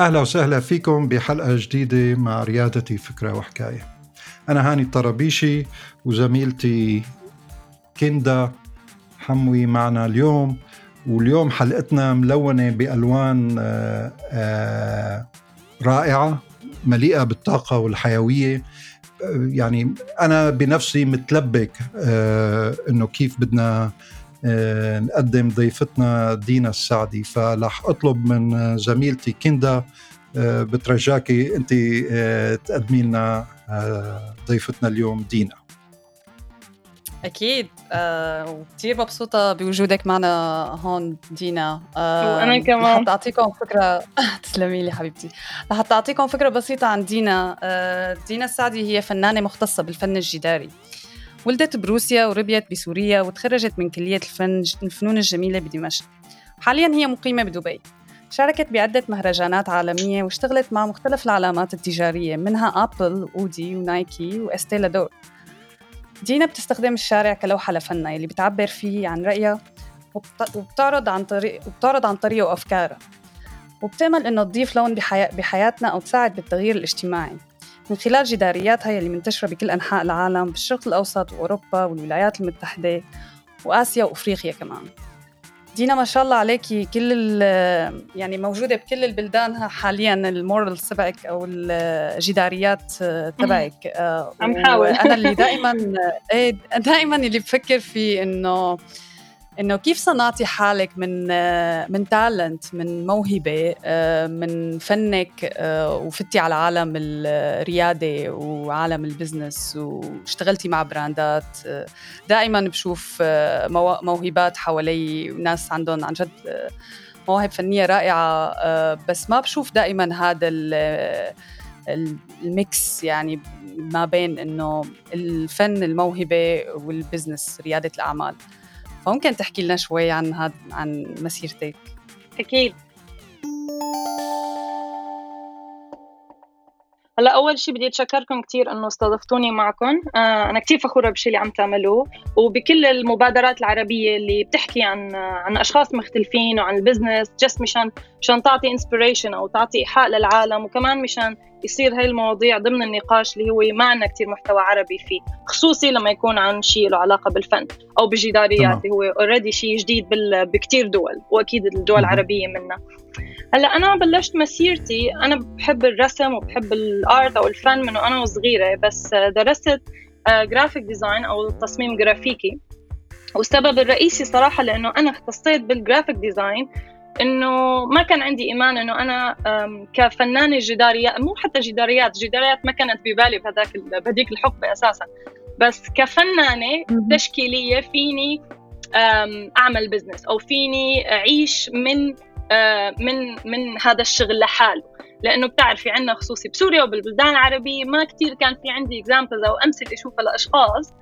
أهلا وسهلا فيكم بحلقة جديدة مع ريادتي فكرة وحكاية. أنا هاني الطرابيشي وزميلتي كندا حموي معنا اليوم واليوم حلقتنا ملونة بألوان آه، آه، رائعة مليئة بالطاقة والحيوية. يعني أنا بنفسي متلبك آه، إنه كيف بدنا نقدم ضيفتنا دينا السعدي فلح أطلب من زميلتي كندا بترجاكي انت تقدمي لنا ضيفتنا اليوم دينا. أكيد. آه وكثير مبسوطة بوجودك معنا هون دينا. آه وأنا كمان. لحتى اعطيكم فكرة تسلمي لي حبيبتي. لحتى اعطيكم فكرة بسيطة عن دينا. آه دينا السعدي هي فنانة مختصة بالفن الجداري. ولدت بروسيا وربيت بسوريا وتخرجت من كلية الفن الفنون الجميلة بدمشق. حاليا هي مقيمة بدبي. شاركت بعدة مهرجانات عالمية واشتغلت مع مختلف العلامات التجارية منها أبل وأودي ونايكي وأستيلا دور دينا بتستخدم الشارع كلوحة لفنها اللي بتعبر فيه عن رأيها وبتعرض عن طريق وبتعرض عن طريقه أفكارها وبتأمل إنه تضيف لون بحياتنا أو تساعد بالتغيير الاجتماعي. من خلال جدارياتها يلي منتشرة بكل أنحاء العالم بالشرق الأوسط وأوروبا والولايات المتحدة وآسيا وأفريقيا كمان. دينا ما شاء الله عليكي كل يعني موجودة بكل البلدان حاليا ال mural تبعك أو الجداريات تبعك. آه، عم حاول. أنا اللي دائما إيه دائما اللي بفكر فيه إنه إنه كيف صنعتي حالك من من talent من موهبة آه، من فنك آه، وفتي على عالم الريادة وعالم ال business واشتغلتي مع brand ات؟ آه، دائما بشوف موهبات حوالي ناس عندهم عن جد مواهب فنية رائعة بس ما بشوف دائما هذا ال mix يعني ما بين إنه الفن الموهبة وال business ريادة الأعمال. فممكن تحكي لنا شوي عن هاد عن مسيرتك. أكيد. هلا أول شيء بدي أتشكركم كثير إنه استضفتوني معكم. آه أنا كثير فخورة بالشيء اللي عم تعملوه وبكل المبادرات العربية اللي بتحكي عن عن أشخاص مختلفين وعن ال business just مشان مشان تعطي inspiration أو تعطي إيحاء للعالم وكمان مشان يصير هاي المواضيع ضمن النقاش اللي هو ما عندنا كثير محتوى عربي فيه خصوصي لما يكون عن شيء له علاقة بالفن أو بالجداريات اللي هو already شيء جديد بكثير دول وأكيد الدول العربية منها هلأ أنا بلشت مسيرتي أنا بحب الرسم وبحب ال art أو الفن من وأنا وصغيرة بس درست graphic design أو تصميم جرافيكي والسبب الرئيسي صراحة لأنه أنا اختصيت بال graphic design إنه ما كان عندي إيمان إنه أنا كفنانة جداريات مو حتى جداريات جداريات ما كانت ببالي بهذاك بهذيك الحقبة أساسا. بس كفنانة تشكيلية فيني أعمل business أو فيني أعيش من من من هذا الشغل لحاله. لأنه بتعرفي عندنا خصوصي بسوريا وبالبلدان العربية ما كثير كان في عندي examples أو أمثلة أشوفها لأشخاص.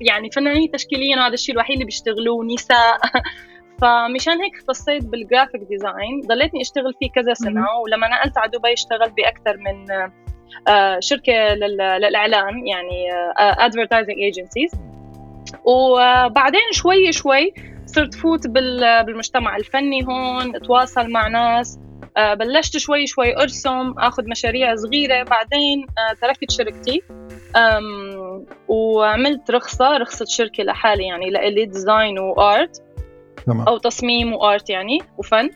يعني فنانين تشكيليا وهذا الشيء الوحيد اللي بيشتغلوه نساء فمشان هيك اختصيت بال graphic design ضليتني أشتغل فيه كذا سنة ولما نقلت على دبي اشتغلت بأكثر من آه، شركة للاعلان يعني advertising آه، agencies وبعدين شوي شوي صرت فوت بالمجتمع الفني هون أتواصل مع ناس. آه، بلشت شوي شوي أرسم آخذ مشاريع صغيرة. بعدين تركت شركتي. وعملت رخصة رخصة شركة لحالي يعني لإلي design و art تمام. أو تصميم و art يعني وفن.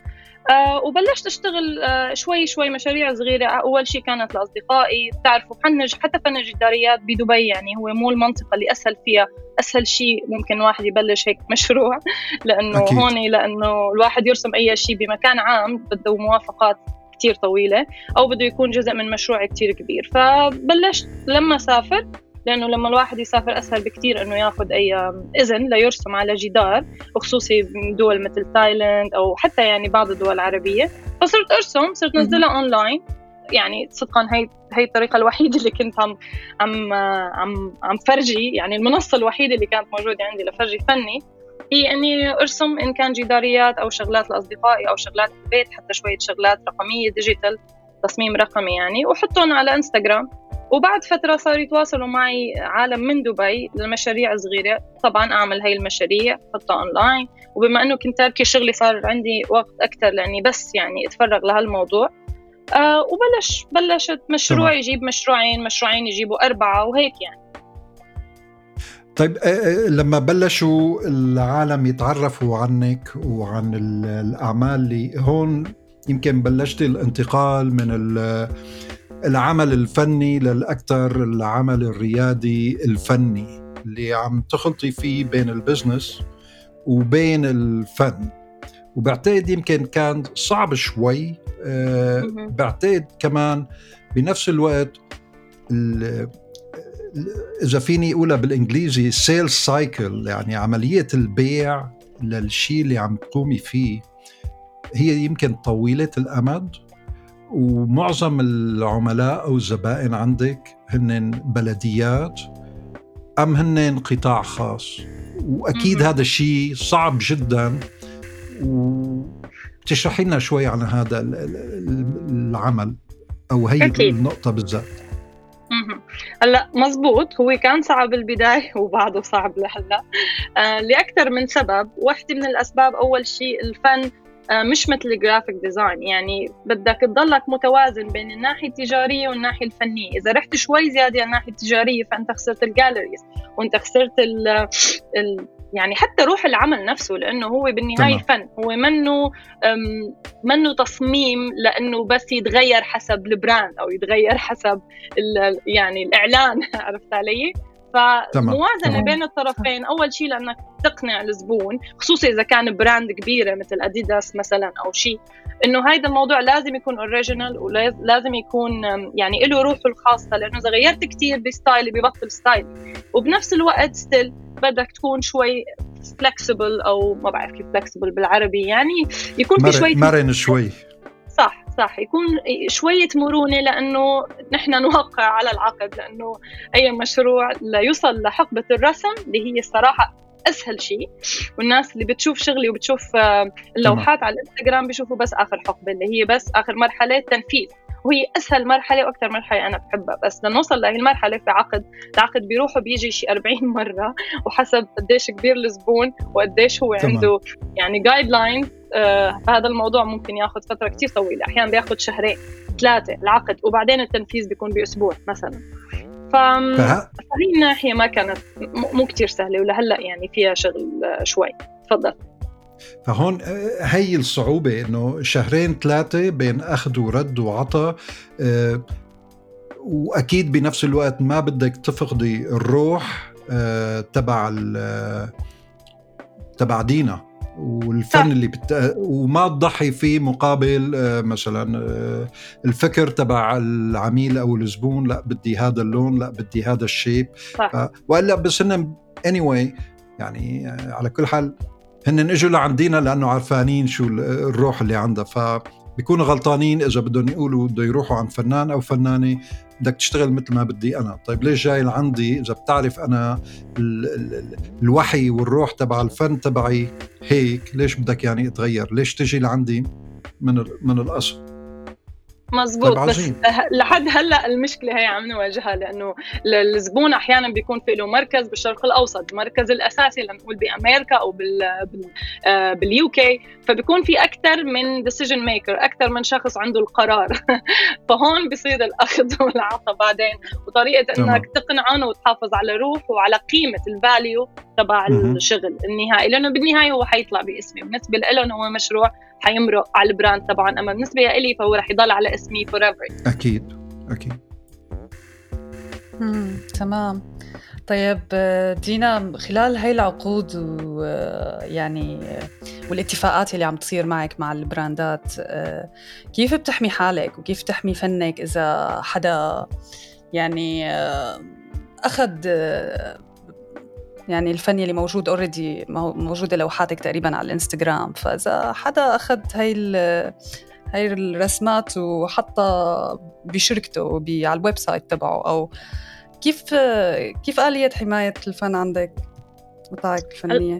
آه وبلشت أشتغل آه شوي شوي مشاريع صغيرة. أول شيء كانت لأصدقائي. بتعرفوا فن حتى فن الجداريات بدبي يعني هو مو المنطقة اللي أسهل فيها. أسهل شيء ممكن واحد يبلش هيك مشروع. لأنه أكيد. هون لأنه الواحد يرسم أي شيء بمكان عام بده موافقات كتير طويلة أو بده يكون جزء من مشروع كتير كبير. فبلشت لما سافر لأنه لما الواحد يسافر أسهل بكثير إنه ياخذ أي إذن ليرسم على جدار وخصوصي دول مثل تايلاند أو حتى يعني بعض الدول العربية. فصرت أرسم صرت نزلها أونلاين. يعني صدقا هي هي الطريقة الوحيدة اللي كنت عم عم عم عم فرجي يعني المنصة الوحيدة اللي كانت موجودة عندي لفرجي فني هي إني أرسم إن كان جداريات أو شغلات لأصدقائي أو شغلات البيت حتى شوية شغلات رقمية digital تصميم رقمي يعني وحطهم على انستغرام وبعد فترة صاروا يتواصلوا معي عالم من دبي لمشاريع صغيرة. طبعا أعمل هاي المشاريع حطها أونلاين وبما إنه كنت تاركة شغلي صار عندي وقت أكثر لأني بس يعني أتفرغ لهالموضوع. آه وبلش بلشت مشروع تمام. يجيب مشروعين مشروعين يجيبوا أربعة وهيك يعني. طيب آه، آه، لما بلشوا العالم يتعرفوا عنك وعن الأعمال اللي هون يمكن بلشتي الانتقال من العمل الفني للأكثر العمل الريادي الفني اللي عم تخلطي فيه بين ال business وبين الفن. وبعتقد يمكن كان صعب شوي أه بعتقد كمان بنفس الوقت إذا فيني أقولها بالإنجليزي sales cycle يعني عملية البيع للشيء اللي عم تقومي فيه هي يمكن طويلة الأمد. ومعظم العملاء أو الزبائن عندك هن بلديات أم هن قطاع خاص؟ وأكيد هذا الشيء صعب جدا. وتشرحي لنا شوي عن هذا العمل. أو هي أكيد. النقطة بالذات هلا مزبوط. هو كان صعب بالبداية وبعده صعب لهلا. آه لأكثر من سبب. واحدة من الأسباب أول شيء الفن مش مثل ال graphic design يعني بدك تضلك متوازن بين الناحية التجارية والناحية الفنية. إذا رحت شوي زيادة على الناحية التجارية فأنت خسرت ال galleries وأنت خسرت ال ال يعني حتى روح العمل نفسه لأنه هو بالنهاية فن. هو منه منه تصميم لأنه بس يتغير حسب ال brand أو يتغير حسب يعني الإعلان. عرفت علي؟ فموازنة بين الطرفين أول شيء لأنك تقنع الزبون خصوصا إذا كان brand كبيرة مثل أديداس مثلا أو شيء إنه هيدا الموضوع لازم يكون original ولازم يكون يعني له روحه الخاصة لأنه إذا غيرت كثير ب style ببطل style. وبنفس الوقت still بدك تكون شوي flexible أو ما بعرف كيف flexible بالعربي يعني يكون في شوي مرن شوي. صح صح. يكون شوية مرونة لأنه نحن نوقع على العقد لأنه أي مشروع ليوصل لحقبة الرسم اللي هي الصراحة أسهل شيء. والناس اللي بتشوف شغلي وبتشوف آه، اللوحات على الإنستغرام بيشوفوا بس آخر حقبة اللي هي بس آخر مرحلة تنفيذ. وهي أسهل مرحلة وأكثر مرحلة أنا بحبها. بس لنوصل لهي المرحلة في عقد العقد بيروح وبيجي شي 40 مرة وحسب قديش كبير الزبون وقديش هو تمام. عنده يعني جايد لاين آه فهذا الموضوع ممكن ياخذ فترة كثير طويلة. أحيانا بياخذ شهرين ثلاثة العقد وبعدين التنفيذ بيكون بأسبوع مثلا. ف هي الناحية ما كانت مو كثير سهلة ولهلأ يعني فيها شغل آه، شوي. تفضل. فهون آه، هي الصعوبة إنه شهرين ثلاثة بين أخذ ورد وعطى آه، وأكيد بنفس الوقت ما بدك تفقدي الروح آه، تبع تبع دينا. والفن اللي بت... وما تضحي فيه مقابل مثلا الفكر تبع العميل أو الزبون لا بدي هذا اللون لا بدي هذا الشيب. صح. وإلا بس إنه anyway يعني على كل حال هن إجوا لعندينا لأنه عرفانين شو الروح اللي عندها. فبيكونوا غلطانين اذا بدهم يقولوا بده يروحوا عند فنان أو فنانة بدك تشتغل مثل ما بدي أنا. طيب ليش جاي لعندي؟ اذا بتعرف أنا ال ال الوحي والروح تبع الفن تبعي هيك ليش بدك يعني اتغير ليش تجي لعندي من من الاصل مزبوط طيب بس لحد هلأ المشكلة هي عم نواجهها لأنه الزبون أحيانا بيكون في له مركز بالشرق الأوسط المركز الأساسي لنقول بأمريكا أو بال بال UK فبيكون في أكثر من decision maker أكثر من شخص عنده القرار. فهون بصير الأخذ والعطاء بعدين وطريقة إنك تقنعهم وتحافظ على روح وعلى قيمة ال value تبع الشغل النهائي لأنه بالنهاية هو حيطلع باسمي بالنسبة لهم هو مشروع حيمرق على ال brand طبعا أما بالنسبة لي فهو رح يضل على اسمي forever أكيد أكيد. مم. تمام. طيب دينا خلال هاي العقود ويعني والاتفاقات اللي عم تصير معك مع ال brandات كيف بتحمي حالك وكيف تحمي فنك إذا حدا يعني أخذ يعني الفني اللي موجود already موجودة لوحاتك تقريبا على الإنستغرام. فإذا حدا أخذ هاي هاي الرسمات وحطها بشركته على ال website تبعه أو كيف كيف آلية حماية الفن عندك؟ متاعك الفنية؟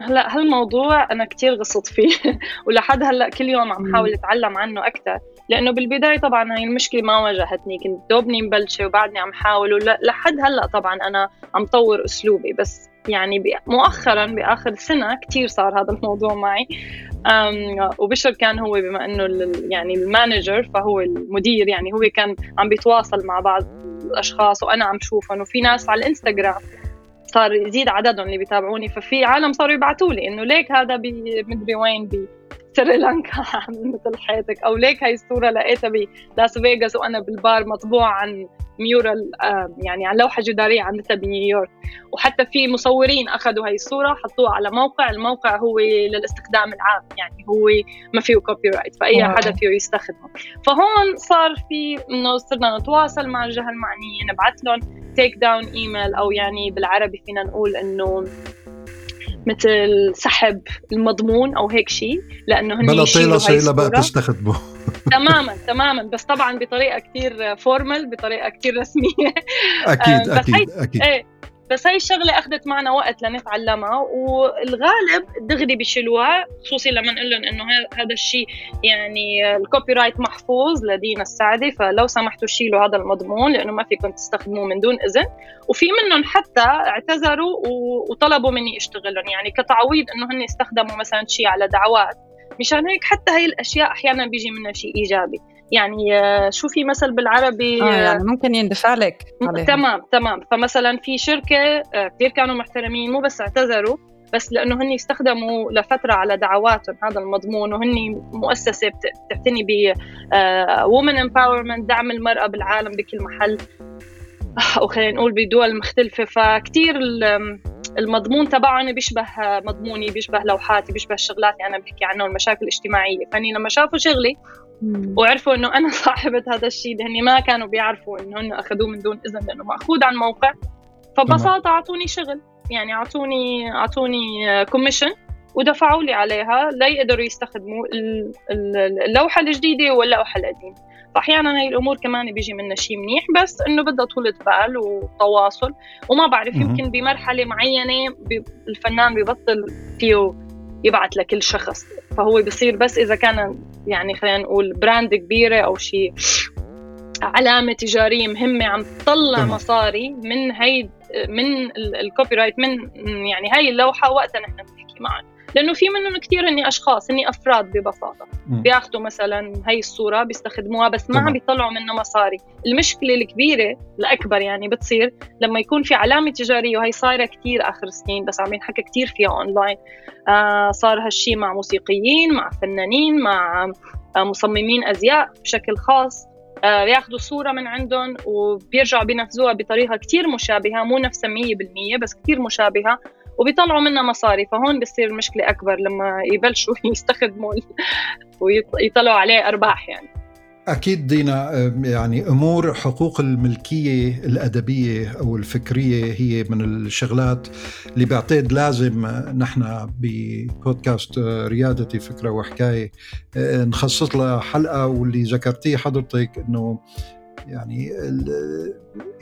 هلا هالموضوع أنا كثير غصت فيه. ولحد هلأ كل يوم عم حاول أتعلم عنه أكثر لأنه بالبداية طبعا هاي المشكلة ما واجهتني كنت دوبني مبلشة وبعدني عم حاول ولحد هلأ طبعا أنا عم طور أسلوبي. بس يعني مؤخرا بآخر سنة كثير صار هذا الموضوع معي. وبشر كان هو بما إنه يعني المانجر فهو المدير يعني هو كان عم بيتواصل مع بعض الأشخاص وأنا عم شوفهم. وفي ناس على الإنستغرام صار يزيد عددهم اللي بيتابعوني. ففي عالم صاروا يبعثوا لي إنه ليك هذا بمدري وين سريلانكا مثل حياتك أو ليك هاي الصورة لقيتها بلاس فيغاس وأنا بالبار مطبوع عن mural يعني عن لوحة جدارية عملتها بنيويورك. وحتى في مصورين أخذوا هاي الصورة حطوها على موقع الموقع هو للاستخدام العام يعني هو ما فيه copyright فاي حدا فيه يستخدمه. فهون صار في إنه صرنا نتواصل مع الجهة المعنية نبعث لهم take down email أو يعني بالعربي فينا نقول إنه مثل سحب المضمون أو هيك شيء لأنه هن بلا طيلة شيء بقى تستخدمه تماما تماما. بس طبعا بطريقة كثير formal بطريقة كثير رسمية. أكيد أكيد أكيد. إيه بس هاي الشغلة أخذت معنا وقت لنتعلمها والغالب دغري بيشيلوها خصوصي لما نقول لهم إنه هذا الشيء يعني ال copyright محفوظ لدينا السعدي فلو سمحتوا شيلوا هذا المضمون لأنه ما فيكم تستخدموه من دون إذن. وفي منهم حتى اعتذروا وطلبوا مني أشتغلهم يعني كتعويض إنه هن استخدموا مثلا شيء على دعوات. مشان هيك حتى هي الأشياء أحيانا بيجي منها شيء إيجابي. يعني آه، شو في مثل بالعربي؟ آه يعني ممكن يندفع لك. تمام تمام. فمثلا في شركة آه، كثير كانوا محترمين مو بس اعتذروا بس لأنه هن يستخدموا لفترة على دعواتهم هذا المضمون وهن مؤسسة بتعتني ب women empowerment دعم المرأة بالعالم بكل محل. وخلينا نقول بدول مختلفة. فكتير المضمون تبعهم بيشبه مضموني بيشبه لوحاتي بيشبه الشغلات اللي أنا بحكي عنها المشاكل الاجتماعية. فإني لما شافوا شغلي وعرفوا إنه أنا صاحبة هذا الشيء هني ما كانوا بيعرفوا إنه هن أخذوه من دون إذن لأنه مأخوذ عن موقع. فببساطة أعطوني شغل يعني أعطوني أعطوني commission ودفعوا لي عليها ليقدروا يستخدموا اللوحة الجديدة واللوحه القديمة. فاحيانا هي الأمور كمان بيجي منها شيء منيح بس إنه بدها طولة بال وتواصل. وما بعرف يمكن بمرحلة معينة الفنان ببطل فيه يبعث لكل شخص. فهو بصير بس إذا كان يعني خلينا نقول brand كبيرة أو شيء علامة تجارية مهمة عم تطلع مصاري من هي من ال copyright من يعني هاي اللوحة وقتها نحن بنحكي معهم لأنه في منهم كثير هني أشخاص هني أفراد ببساطة. بياخذوا مثلا هي الصورة بيستخدموها بس ما عم بيطلعوا منها مصاري. المشكلة الكبيرة الأكبر يعني بتصير لما يكون في علامة تجارية وهي صايرة كثير آخر سنين بس عم ينحكى كثير فيها أونلاين. آه صار هالشيء مع موسيقيين مع فنانين مع آه مصممين أزياء بشكل خاص. آه، بياخذوا صورة من عندهم وبيرجعوا بينفذوها بطريقة كثير مشابهة مو نفسها 100% بس كثير مشابهة. وبيطلعوا منها مصاري فهون بصير المشكلة أكبر لما يبلشوا يستخدموا ويطلعوا عليه أرباح يعني. أكيد دينا يعني أمور حقوق الملكية الأدبية أو الفكرية هي من الشغلات اللي بعتقد لازم نحن ببودكاست ريادتي فكرة وحكاية نخصص لها حلقة واللي ذكرتيه حضرتك أنه يعني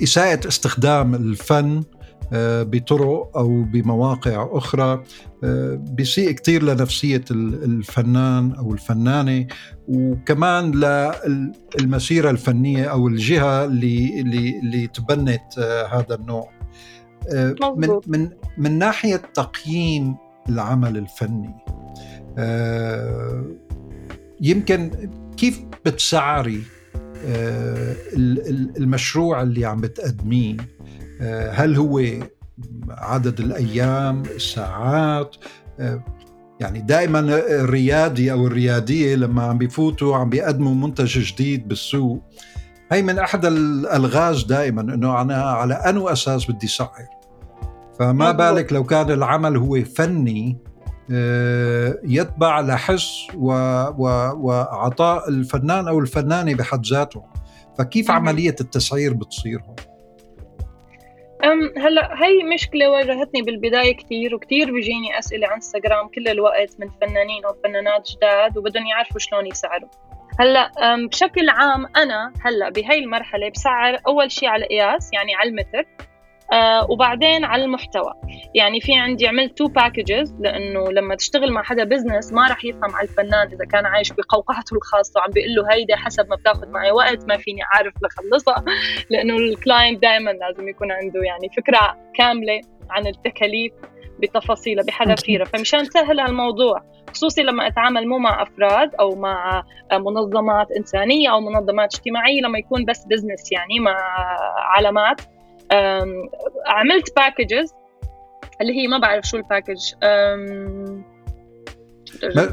إساءة استخدام الفن بطرق أو بمواقع أخرى. آه، بيسيء كتير لنفسية الفنان أو الفنانة. وكمان للمسيرة الفنية أو الجهة اللي, اللي, اللي تبنت آه، هذا النوع. من, من, من ناحية تقييم العمل الفني يمكن كيف بتسعري المشروع اللي عم بتقدميه؟ آه، هل هو عدد الأيام الساعات؟ آه، يعني دائما الريادي أو الريادية لما عم بيفوتوا عم بيقدموا منتج جديد بالسوق هي من أحد الألغاز دائما إنه أنا على أنو أساس بدي سعر. فما بالك لو كان العمل هو فني آه، يتبع لحس وعطاء الفنان أو الفنانة بحد ذاته فكيف عملية التسعير بتصير هون أم هلا هي مشكلة واجهتني بالبداية كثير وكثير بيجيني أسئلة على إنستغرام كل الوقت من فنانين أو فنانات جداد وبدهم يعرفوا شلون يسعروا. هلا بشكل عام أنا هلا بهي المرحلة بسعر أول شيء على قياس يعني على المتر. آه وبعدين على المحتوى. يعني في عندي عملت two packages لأنه لما تشتغل مع حدا business ما راح يفهم على الفنان إذا كان عايش بقوقعته الخاصة وعم بيقول له هيدا حسب ما بتاخذ معي وقت ما فيني أعرف لخلصها. لأنه ال client دائما لازم يكون عنده يعني فكرة كاملة عن التكاليف بتفاصيلها بحذافيرها. فمشان سهل الموضوع خصوصي لما أتعامل مو مع أفراد أو مع منظمات إنسانية أو منظمات اجتماعية لما يكون بس business يعني مع علامات عملت packages اللي هي ما بعرف شو ال package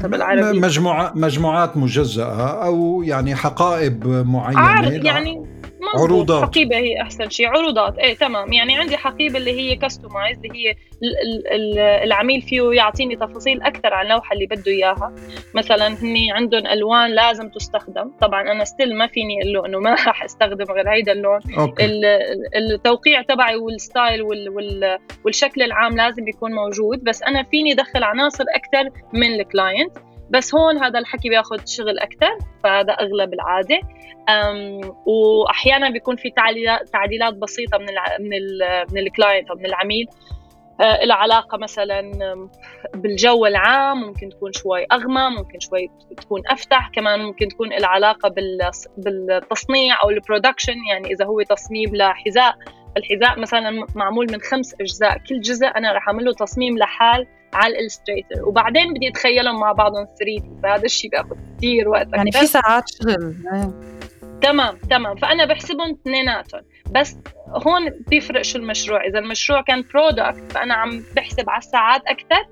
بالعربي مجموعة مجموعات مجزأة أو يعني حقائب معينة؟ يعني عروضات. حقيبة هي أحسن شيء. عروضات. إيه تمام. يعني عندي حقيبة اللي هي customize اللي هي العميل فيه يعطيني تفاصيل أكثر عن اللوحه اللي بده إياها. مثلا هني عندهم ألوان لازم تستخدم. طبعا أنا still ما فيني أقول له إنه ما راح أستخدم غير هيدا اللون. okay. التوقيع تبعي وال style والشكل العام لازم يكون موجود. بس أنا فيني أدخل عناصر أكثر من ال client بس هون هذا الحكي بياخذ شغل أكثر فهذا أغلب العادة. وأحيانا بيكون في تعديلات تعديلات بسيطة من ال من ال من ال client أو من العميل. آه، لها علاقة مثلا بالجو العام ممكن تكون شوي أغمق ممكن شوي تكون أفتح كمان ممكن تكون لها علاقة بالتصنيع أو ال production يعني إذا هو تصميم لحذاء. الحذاء مثلا معمول من خمس أجزاء كل جزء أنا رح أعمل له تصميم لحال على ال Illustrator. وبعدين بدي أتخيلهم مع بعضهم 3D. فهذا الشيء بياخذ كثير وقت. يعني في ساعات شغل. تمام تمام. فأنا بحسبهم اثنيناتهم. بس هون بيفرق شو المشروع. إذا المشروع كان product فأنا عم بحسب على الساعات أكثر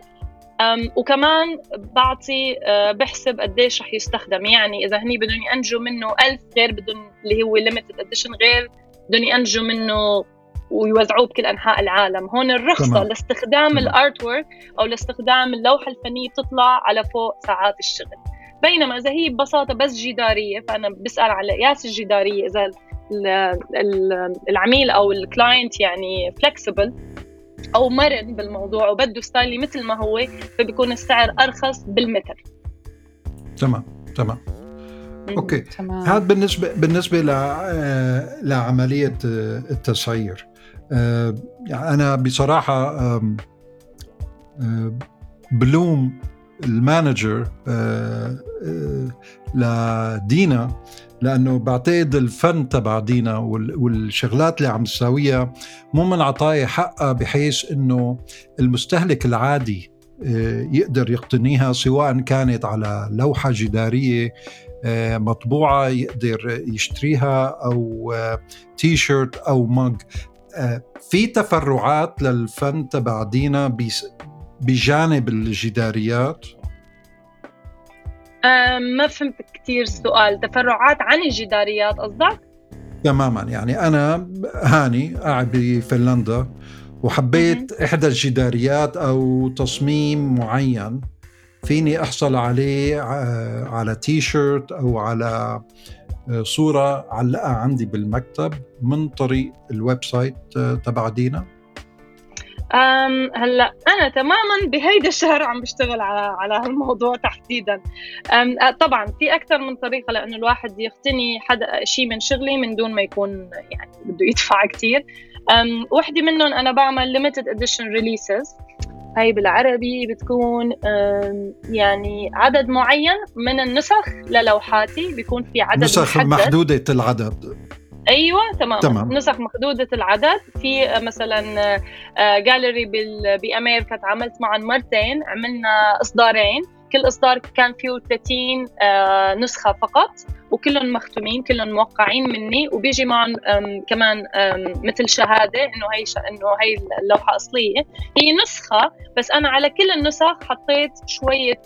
وكمان بعطي أه، بحسب قديش رح يستخدم. يعني إذا هني بدهم ينجوا منه ألف غير بدهم اللي هو limited edition غير بدهم ينجوا منه ويوزعوه بكل أنحاء العالم. هون الرخصة تمام. لاستخدام ال artwork أو لاستخدام اللوحة الفنية بتطلع على فوق ساعات الشغل. بينما إذا هي ببساطة بس جدارية فأنا بسأل على قياس الجدارية إذا العميل أو ال client يعني flexible أو مرن بالموضوع وبده style ي مثل ما هو فبيكون السعر أرخص بالمتر. تمام تمام. okay. هذا بالنسبة بالنسبة آه، لعملية آه، التسعير أنا بصراحة بلوم المانجر لدينا لأنه بعتقد الفن تبع دينا والشغلات اللي عم تساويها مو من عطايا حقها بحيث إنه المستهلك العادي يقدر يقتنيها سواء كانت على لوحة جدارية مطبوعة يقدر يشتريها أو تي شيرت أو مج. آه، في تفرعات للفن تبع دينا بجانب الجداريات؟ ما فهمت كثير السؤال. تفرعات عن الجداريات قصدك؟ تماما. يعني أنا هاني قاعد بفنلندا وحبيت إحدى الجداريات أو تصميم معين. فيني أحصل عليه آه، على تي شيرت أو على صورة علقها عندي بالمكتب من طريق ال website آه، تبع دينا؟ أم هلا أنا تماما بهيدا الشهر عم بشتغل على على هالموضوع تحديدا. آه، طبعا في أكثر من طريقة لأنه الواحد يقتني حدا شيء من شغلي من دون ما يكون يعني بده يدفع كثير وحدة منهم أنا بعمل limited edition releases هاي بالعربي بتكون يعني عدد معين من النسخ للوحاتي بيكون في عدد نسخ محدد. محدودة العدد أيوه تمام, تمام. نسخ محدودة العدد في مثلا جاليري بأمريكا تعاملت معهم مرتين عملنا إصدارين كل إصدار كان فيه 30 آه، نسخة فقط وكلهم مختومين كلهم موقعين مني وبيجي معهم كمان مثل شهادة إنه هي إنه هي اللوحة أصلية. هي نسخة بس أنا على كل النسخ حطيت شوية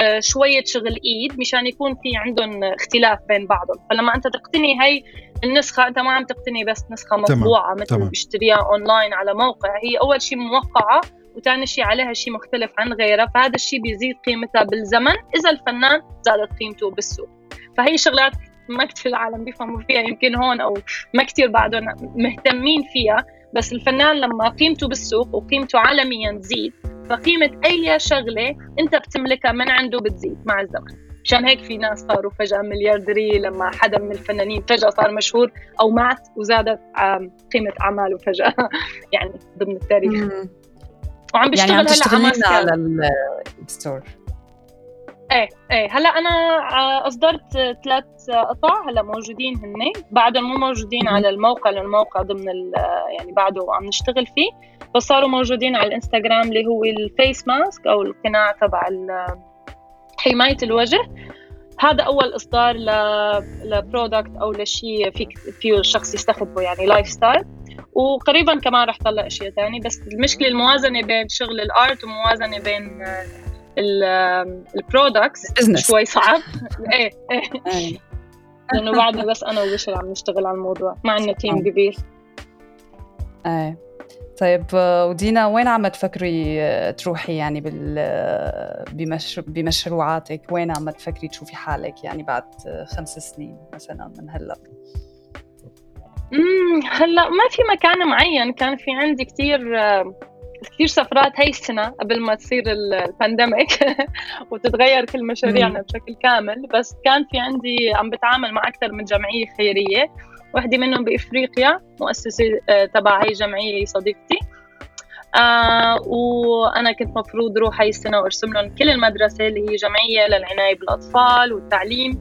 آه، شوية شغل إيد مشان يكون في عندهم اختلاف بين بعضهم. فلما أنت تقتني هي النسخة أنت ما عم تقتني بس نسخة مطبوعة مثل بيشتريها أونلاين على موقع. هي أول شيء موقعة وثاني شيء عليها شيء مختلف عن غيرها فهذا الشيء بيزيد قيمتها بالزمن. إذا الفنان زادت قيمته بالسوق. فهي شغلات ما كثير العالم بيفهموا فيها يمكن هون أو ما كثير بعدهم مهتمين فيها. بس الفنان لما قيمته بالسوق وقيمته عالميا تزيد فقيمة أي شغلة أنت بتملكها من عنده بتزيد مع الزمن. عشان هيك في ناس صاروا فجأة مليارديرية لما حدا من الفنانين فجأة صار مشهور أو مات وزادت قيمة أعماله فجأة. يعني ضمن التاريخ. وعم بيشتغل يعني عم هلأ على الستور إيه إيه. هلأ أنا آه، أصدرت ثلاث قطع هلأ موجودين هن بعدهم مو موجودين على الموقع لأن الموقع ضمن يعني بعده عم نشتغل فيه. بس صاروا موجودين على الإنستغرام اللي هو ال face mask أو القناع تبع حماية الوجه. هذا أول إصدار ل product أو لشيء فيك فيه الشخص يستخدمه يعني lifestyle وقريبا كمان رح طلع أشياء ثانية بس المشكلة الموازنة بين شغل ال art وموازنة بين ال products شوي صعب. إيه إيه. لأنه بعدني بس أنا وبشر عم نشتغل على الموضوع ما عندنا team كبير. إيه طيب ودينا وين عم تفكري تروحي يعني بال بمشروعاتك؟ وين عم تفكري تشوفي حالك يعني بعد خمس سنين مثلا من هلأ؟ امم هلا ما في مكان معين. كان في عندي كثير كثير سفرات هي السنة قبل ما تصير البانديميك وتتغير كل مشاريعنا بشكل كامل. بس كان في عندي عم بتعامل مع أكثر من جمعية خيرية. وحدة منهم بإفريقيا مؤسسة آه، تبع هي الجمعية صديقتي. آه وأنا كنت مفروض روح هاي السنة وأرسم لهم كل المدرسة اللي هي جمعية للعناية بالأطفال والتعليم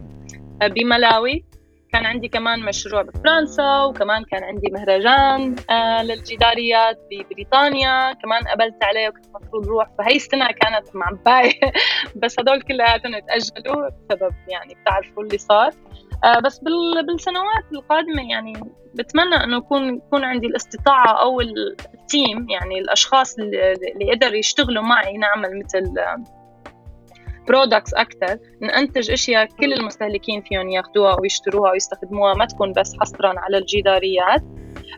آه بملاوي. كان عندي كمان مشروع بفرنسا وكمان كان عندي مهرجان آه للجداريات ببريطانيا. كمان قبلت عليه وكنت مفروض روح. فهي السنة كانت معباية بس هدول كلياتهم تأجلوا بسبب يعني بتعرفوا اللي صار. آه بس بالسنوات القادمة يعني بتمنى إنه يكون يكون عندي الاستطاعة أو ال team يعني الأشخاص اللي قدروا يشتغلوا معي نعمل مثل products أكثر ننتج إشياء كل المستهلكين فيهم ياخذوها ويشتروها ويستخدموها ما تكون بس حصرا على الجداريات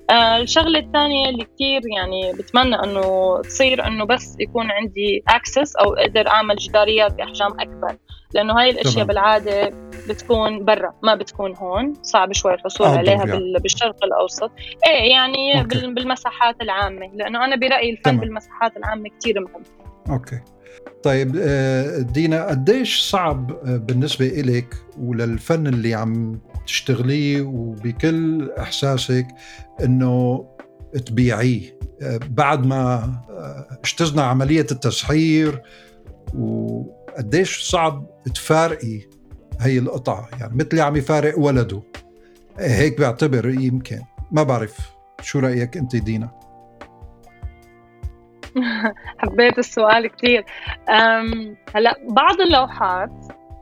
آه الشغلة الثانية اللي كثير يعني بتمنى إنه تصير إنه بس يكون عندي access أو أقدر أعمل جداريات بأحجام أكبر لأنه هاي الإشياء تمام. بالعادة بتكون برا ما بتكون هون صعب شوي الحصول عليها يعني. بالشرق الأوسط إيه يعني okay. بالمساحات العامة لأنه أنا برأيي الفن تمام. بالمساحات العامة كثير مهم okay طيب آه، دينا قديش صعب آه، بالنسبة إليك وللفن اللي عم تشتغليه وبكل إحساسك إنه تبيعيه؟ آه، بعد ما اجتزنا عملية التسحير وقديش صعب تفارقي هي القطعة؟ يعني مثل عم يفارق ولده. هيك بعتبر يمكن. ما بعرف شو رأيك أنت دينا؟ حبيت السؤال كثير هلا بعض اللوحات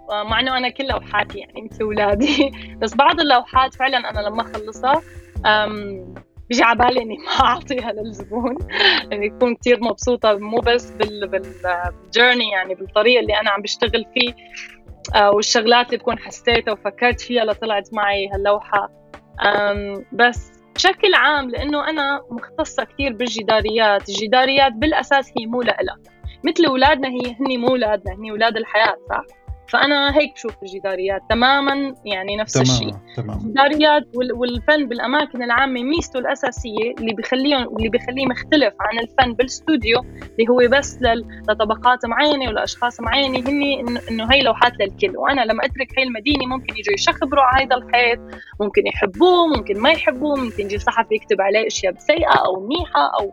مع إنه أنا كل لوحاتي يعني مثل اولادي بس بعض اللوحات فعلا أنا لما أخلصها بيجي على بالي إني ما أعطيها للزبون. يعني اكون كثير مبسوطة مو بس بال بالجيرني يعني بالطريقة اللي أنا عم بشتغل فيه والشغلات اللي بكون حسيتها وفكرت فيها لطلعت معي هاللوحة. بس بشكل عام لأنه أنا مختصة كثير بالجداريات الجداريات بالأساس هي مو لإلها مثل أولادنا هي هني مو أولادنا هني أولاد الحياة صح؟ فأنا هيك بشوف الجداريات تماما يعني نفس تمام. الشيء تمام. الجداريات والفن بالأماكن العامة ميزته الأساسية اللي بيخليه اللي بيخليه مختلف عن الفن بالاستوديو اللي هو بس لطبقات معينة ولأشخاص معينة هني إنه هي لوحات للكل وأنا لما أترك هي المدينة ممكن يجوا يشخبروا على هذا الحيط ممكن يحبوه ممكن ما يحبوه ممكن يجي صحفي يكتب عليه أشياء سيئة أو منيحة أو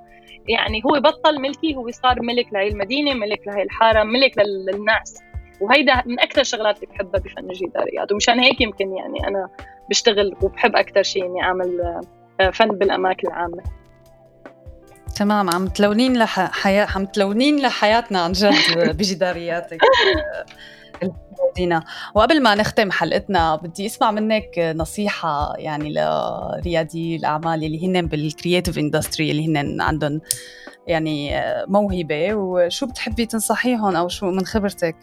يعني هو بطل ملكي هو صار ملك لهي المدينة ملك لهي الحارة ملك للناس وهيدا من أكثر الشغلات اللي بحبها بفن الجداريات ومشان هيك يمكن يعني أنا بشتغل وبحب أكثر شيء إني أعمل آه، فن بالأماكن العامة. تمام عم تلونين لحياة عم تلونين لحياتنا عن جد بجدارياتك دينا وقبل ما نختم حلقتنا بدي أسمع منك نصيحة يعني لريادي الأعمال اللي هن بال creative industry اللي هن عندهم يعني آه، موهبة. وشو بتحبي تنصحيهم أو شو من خبرتك؟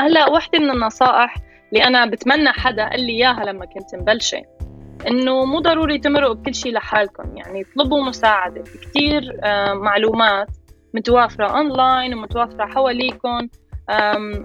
هلا وحدة من النصائح اللي أنا بتمنى حدا قال لي إياها لما كنت مبلشة إنه مو ضروري تمرقوا بكل شيء لحالكم يعني اطلبوا مساعدة في كثير آه، معلومات متوافرة اونلاين ومتوافرة حواليكم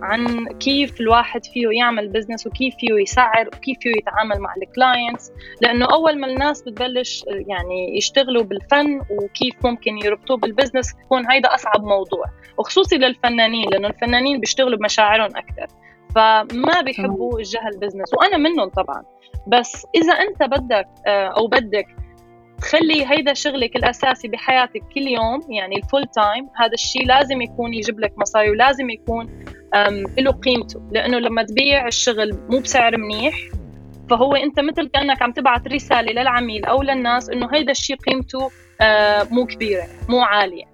عن كيف الواحد فيه يعمل business وكيف فيه يسعر وكيف فيه يتعامل مع ال clients لأنه أول ما الناس بتبلش يعني يشتغلوا بالفن وكيف ممكن يربطوه بال business يكون هيدا أصعب موضوع. وخصوصي للفنانين لأنه الفنانين بيشتغلوا بمشاعرهم أكثر فما بيحبوا الجهة ال business وأنا منهم طبعا. بس إذا أنت بدك آه، أو بدك تخلي هيدا شغلك الأساسي بحياتك كل يوم يعني ال full time هذا الشيء لازم يكون يجيب لك مصاري ولازم يكون له قيمته لأنه لما تبيع الشغل مو بسعر منيح فهو أنت مثل كأنك عم تبعت رسالة للعميل أو للناس إنه هيدا الشيء قيمته آه، مو كبيرة مو عالية.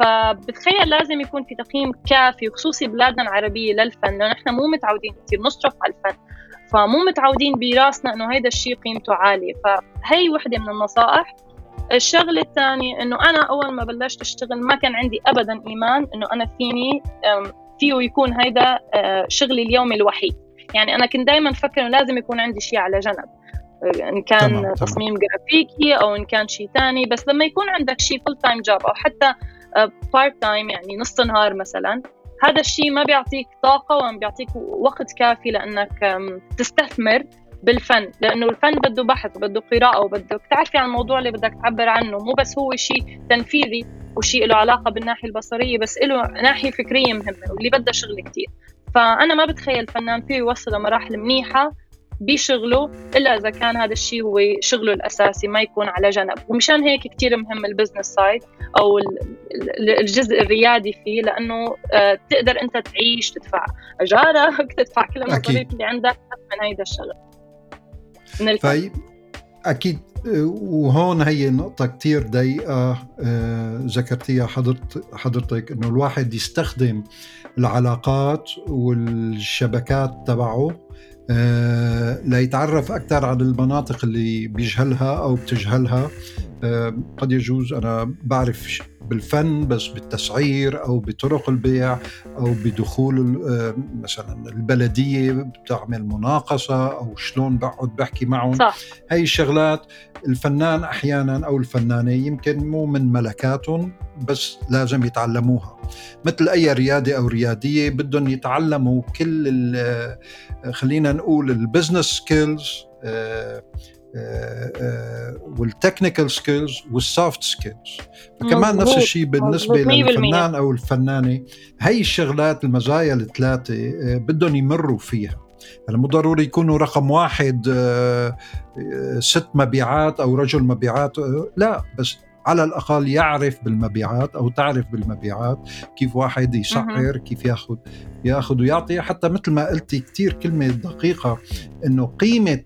فبتخيل لازم يكون في تقييم كافي وخصوصي بلادنا العربية للفن لأنه نحن مو متعودين كثير نصرف على الفن. فمو متعودين براسنا إنه هيدا الشيء قيمته عالية. فهي وحدة من النصائح. الشغلة الثانية إنه أنا أول ما بلشت أشتغل ما كان عندي ابدا إيمان إنه أنا فيني فيه يكون هيدا شغلي اليومي الوحيد. يعني أنا كنت دائما أفكر إنه لازم يكون عندي شيء على جنب. إن كان تمام. تصميم جرافيكي أو إن كان شيء ثاني بس لما يكون عندك شيء full time job أو حتى part time يعني نص نهار مثلا هذا الشيء ما بيعطيك طاقة وما بيعطيك وقت كافي لأنك تستثمر بالفن لأنه الفن بده بحث وبده قراءة وبدك تعرفي عن الموضوع اللي بدك تعبر عنه. مو بس هو شيء تنفيذي وشيء له علاقة بالناحية البصرية بس له ناحية فكرية مهمة واللي بدها شغل كثير فأنا ما بتخيل فنان فيه يوصل لمراحل منيحة بشغله إلا إذا كان هذا الشيء هو شغله الأساسي ما يكون على جنب. ومشان هيك كثير مهم ال business side أو الجزء الريادي فيه لأنه آه، تقدر أنت تعيش تدفع اجارك تدفع كل المصاريف اللي عندك من هيدا الشغل. من الفن. أكيد وهون هي نقطة كتير ضيقة آه، ذكرتيها حضرت حضرتك إنه الواحد يستخدم العلاقات والشبكات تبعه آه، ليتعرف أكثر على المناطق اللي بيجهلها أو بتجهلها. آه، قد يجوز. أنا بعرف بالفن بس بالتسعير أو بطرق البيع أو بدخول آه، مثلا البلدية بتعمل مناقصة أو شلون بقعد بحكي معهم. صح. هي الشغلات الفنان أحيانا أو الفنانة يمكن مو من ملكاتهم بس لازم يتعلموها. مثل أي ريادي أو ريادية بدهم يتعلموا كل آه، خلينا نقول ال business skills وال technical skills وال soft skills. فكمان نفس الشيء بالنسبة للفنان أو الفنانة هي الشغلات المزايا الثلاثة آه، بدهم يمروا فيها. هلا مو ضروري يكونوا رقم واحد آه، آه، ست مبيعات أو رجل مبيعات لا بس على الأقل يعرف بالمبيعات أو تعرف بالمبيعات كيف واحد يسعر كيف ياخذ ياخذ ويعطي. حتى مثل ما قلتي كثير كلمة دقيقة إنه قيمة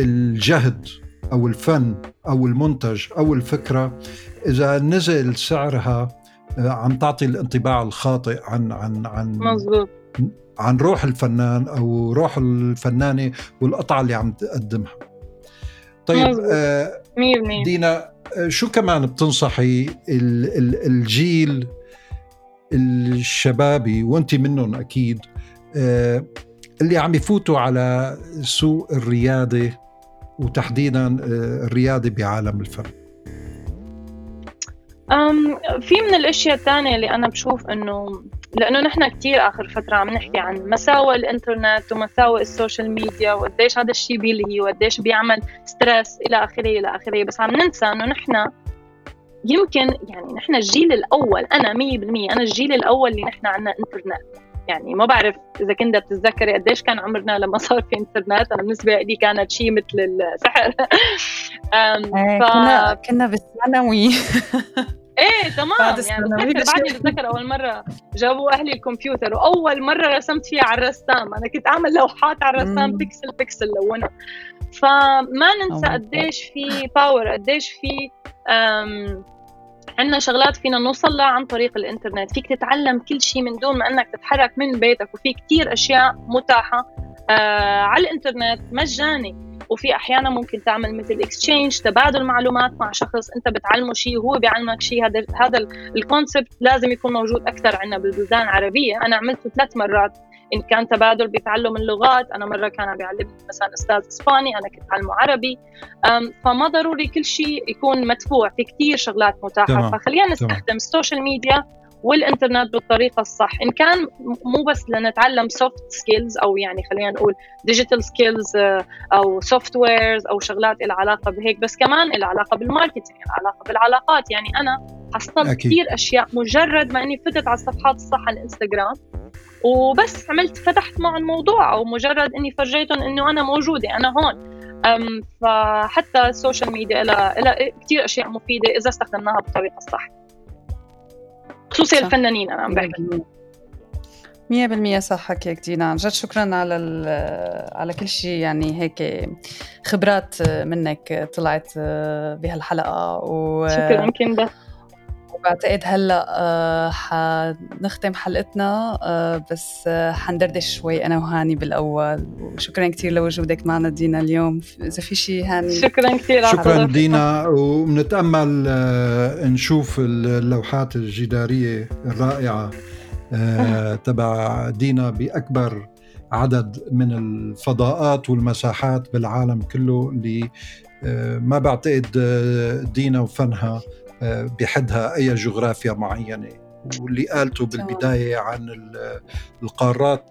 الجهد أو الفن أو المنتج أو الفكرة إذا نزل سعرها آه، عم تعطي الانطباع الخاطئ عن عن عن مزبوط. عن روح الفنان أو روح الفنانة والقطعة اللي عم تقدمها. طيب آه دينا آه، شو كمان بتنصحي الجيل الشبابي وانت منهم أكيد اللي عم يفوتوا على سوق الريادة؟ وتحديدا آه، الرياده بعالم الفن في من الأشياء الثانية اللي أنا بشوف إنه لأنه نحن كثير آخر فترة عم نحكي عن مساوئ الإنترنت ومساوئ ال social media وقديش هذا الشيء بيلهي وقديش بيعمل stress إلى آخره إلى آخره. بس عم ننسى إنه نحن يمكن يعني نحن الجيل الأول أنا 100% أنا الجيل الأول اللي نحن عندنا إنترنت. يعني ما بعرف إذا كنت بتتذكري قديش كان عمرنا لما صار في إنترنت. أنا بالنسبة لي كانت شيء مثل السحر. إيه، ف... كنا كنا بالثانوي. إيه تمام. يعني بتذكر بعدني بتذكر أول مرة جابوا أهلي الكمبيوتر وأول مرة رسمت فيها على الرسام. أنا كنت أعمل لوحات على الرسام pixel pixel لونها. فما ننسى قديش في power قديش في عندنا شغلات فينا نوصل لها عن طريق الإنترنت. فيك تتعلم كل شيء من دون ما إنك تتحرك من بيتك وفي كتير أشياء متاحة آه على الإنترنت مجاني. وفي أحيانا ممكن تعمل مثل exchange تبادل معلومات مع شخص أنت بتعلمه شيء وهو بيعلمك شيء. هذا هذا ال concept لازم يكون موجود أكثر عندنا بالبلدان العربية. أنا عملته ثلاث مرات. إن كان تبادل بتعلم اللغات. أنا مرة كان بيعلمني مثلا أستاذ إسباني أنا كنت أعلمه عربي. فما ضروري كل شيء يكون مدفوع في كثير شغلات متاحة. فخلينا نستخدم ال social media والإنترنت بالطريقة الصح. إن كان مو بس لنتعلم soft skills أو يعني خلينا نقول digital skills آه، أو softwares أو شغلات لها علاقة بهيك بس كمان لها علاقة بال marketing لها علاقة بالعلاقات. يعني أنا حصلت كثير أشياء مجرد ما إني فتت على الصفحات الصح على الانستغرام وبس عملت فتحت مع الموضوع أو مجرد إني فرجيتهم إنه أنا موجودة أنا هون. أم فحتى ال social media لها كثير أشياء مفيدة إذا استخدمناها بالطريقة الصح خصوصي صح. الفنانين أنا عم بحكي. مية بالمية صح حكيك دينا. عن جد شكرا على على كل شيء يعني هيك خبرات منك طلعت بهالحلقة و شكرا كندا. وبعتقد هلأ آه، حنختم حلقتنا آه، بس آه، حندردش شوي أنا وهاني بالأول. وشكرا كثير لوجودك معنا دينا اليوم. إذا في شيء هاني؟ شكرا كثير شكرا دينا. وبنتامل نشوف اللوحات الجدارية الرائعة تبع دينا بأكبر عدد من الفضاءات والمساحات بالعالم كله اللي ما بعتقد دينا وفنها بحدها أي جغرافيا معينة. واللي قالته بالبداية عن القارات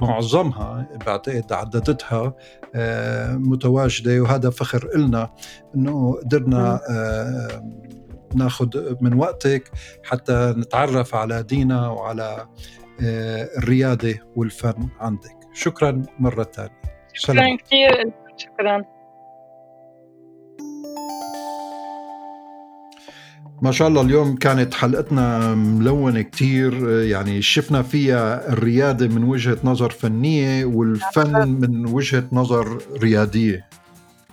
معظمها بعتقد عددتها آه، متواجدة. وهذا فخر إلنا أنه قدرنا آه، ناخذ من وقتك حتى نتعرف على دينا وعلى آه، الريادة والفن عندك. شكرا مرة ثانية شكرا كثير. شكرا. ما شاء الله اليوم كانت حلقتنا ملونة كتير يعني شفنا فيها الريادة من وجهة نظر فنية والفن من وجهة نظر ريادية.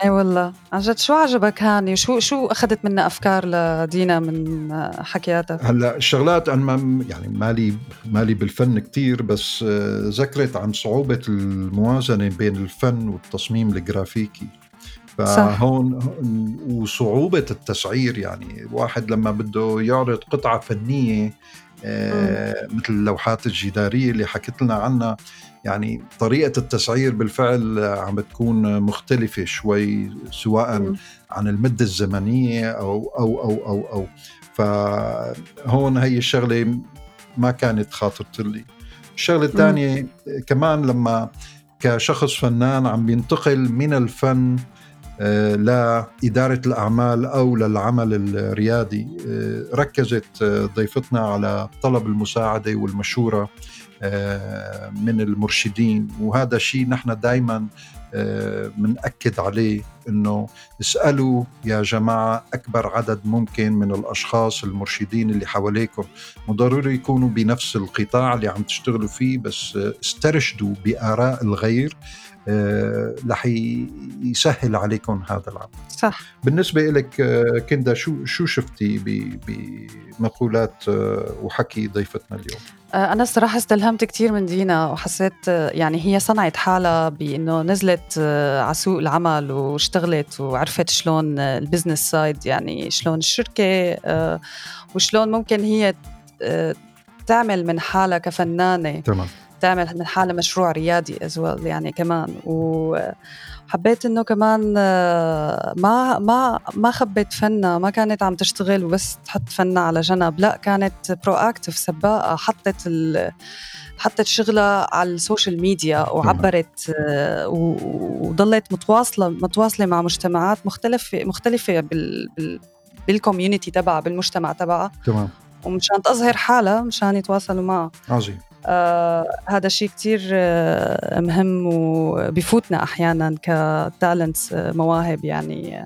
إي والله. عن جد شو عجبك هاني؟ شو شو أخذت منا أفكار لدينا من حكياتها هلأ الشغلات أنا ما يعني مالي مالي بالفن كتير بس ذكرت عن صعوبة الموازنة بين الفن والتصميم الجرافيكي. فهون وصعوبة التسعير يعني. الواحد لما بده يعرض قطعة فنية آه مثل اللوحات الجدارية اللي حكيت لنا عنها يعني طريقة التسعير بالفعل عم بتكون مختلفة شوي سواء م. عن المدة الزمنية أو أو أو أو أو. فهون هي الشغلة ما كانت خاطرت لي. الشغلة الثانية كمان لما كشخص فنان عم بينتقل من الفن آه، لإدارة الأعمال أو للعمل الريادي. آه، ركزت آه، ضيفتنا على طلب المساعدة والمشورة من المرشدين. وهذا شيء نحن دائما بنأكد عليه إنه اسألوا يا جماعة أكبر عدد ممكن من الأشخاص المرشدين اللي حواليكم. مو ضروري يكونوا بنفس القطاع اللي عم تشتغلوا فيه بس استرشدوا بآراء الغير. آه، رح يسهل عليكم هذا العمل. صح. بالنسبة لك آه، كندا شو شو شفتي بمقولات آه، وحكي ضيفتنا اليوم؟ أنا الصراحة استلهمت كثير من دينا وحسيت يعني هي صنعت حالها بإنه نزلت على سوق العمل واشتغلت وعرفت شلون ال business side يعني شلون الشركة وشلون ممكن هي تعمل من حالها كفنانة. تمام. تعمل من حالها مشروع ريادي as well يعني كمان. وحبيت إنه كمان آه، ما ما ما خبت فنها ما كانت عم تشتغل وبس تحط فنها على جنب لا كانت proactive سباقة حطت ال حطت شغلها على ال social media وعبرت آه، وضلت متواصلة متواصلة مع مجتمعات مختلفة مختلفة بال, بال بال community تبعها بالمجتمع تبعها. تمام. ومشان تظهر حالها مشان يتواصلوا معها. عظيم. آه هذا شيء كتير آه مهم وبفوتنا أحيانا ك talents آه مواهب يعني.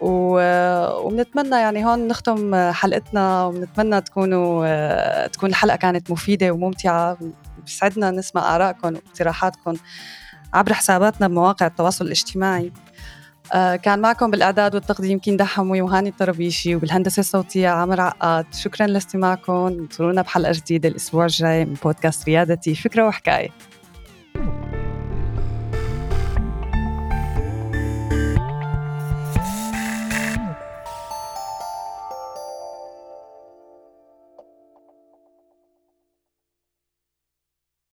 وبنتمنى يعني هون نختم حلقتنا وبنتمنى تكونوا تكون الحلقة كانت مفيدة وممتعة. بيسعدنا نسمع آرائكم واقتراحاتكم عبر حساباتنا بمواقع التواصل الاجتماعي. كان معكم بالإعداد والتقديم كين دحموي وهاني الطربيشي وبالهندسة الصوتية عامر عقاد. شكرا لاستماعكم. انتظرونا بحلقة جديدة الأسبوع الجاي من بودكاست ريادتي فكرة وحكاية.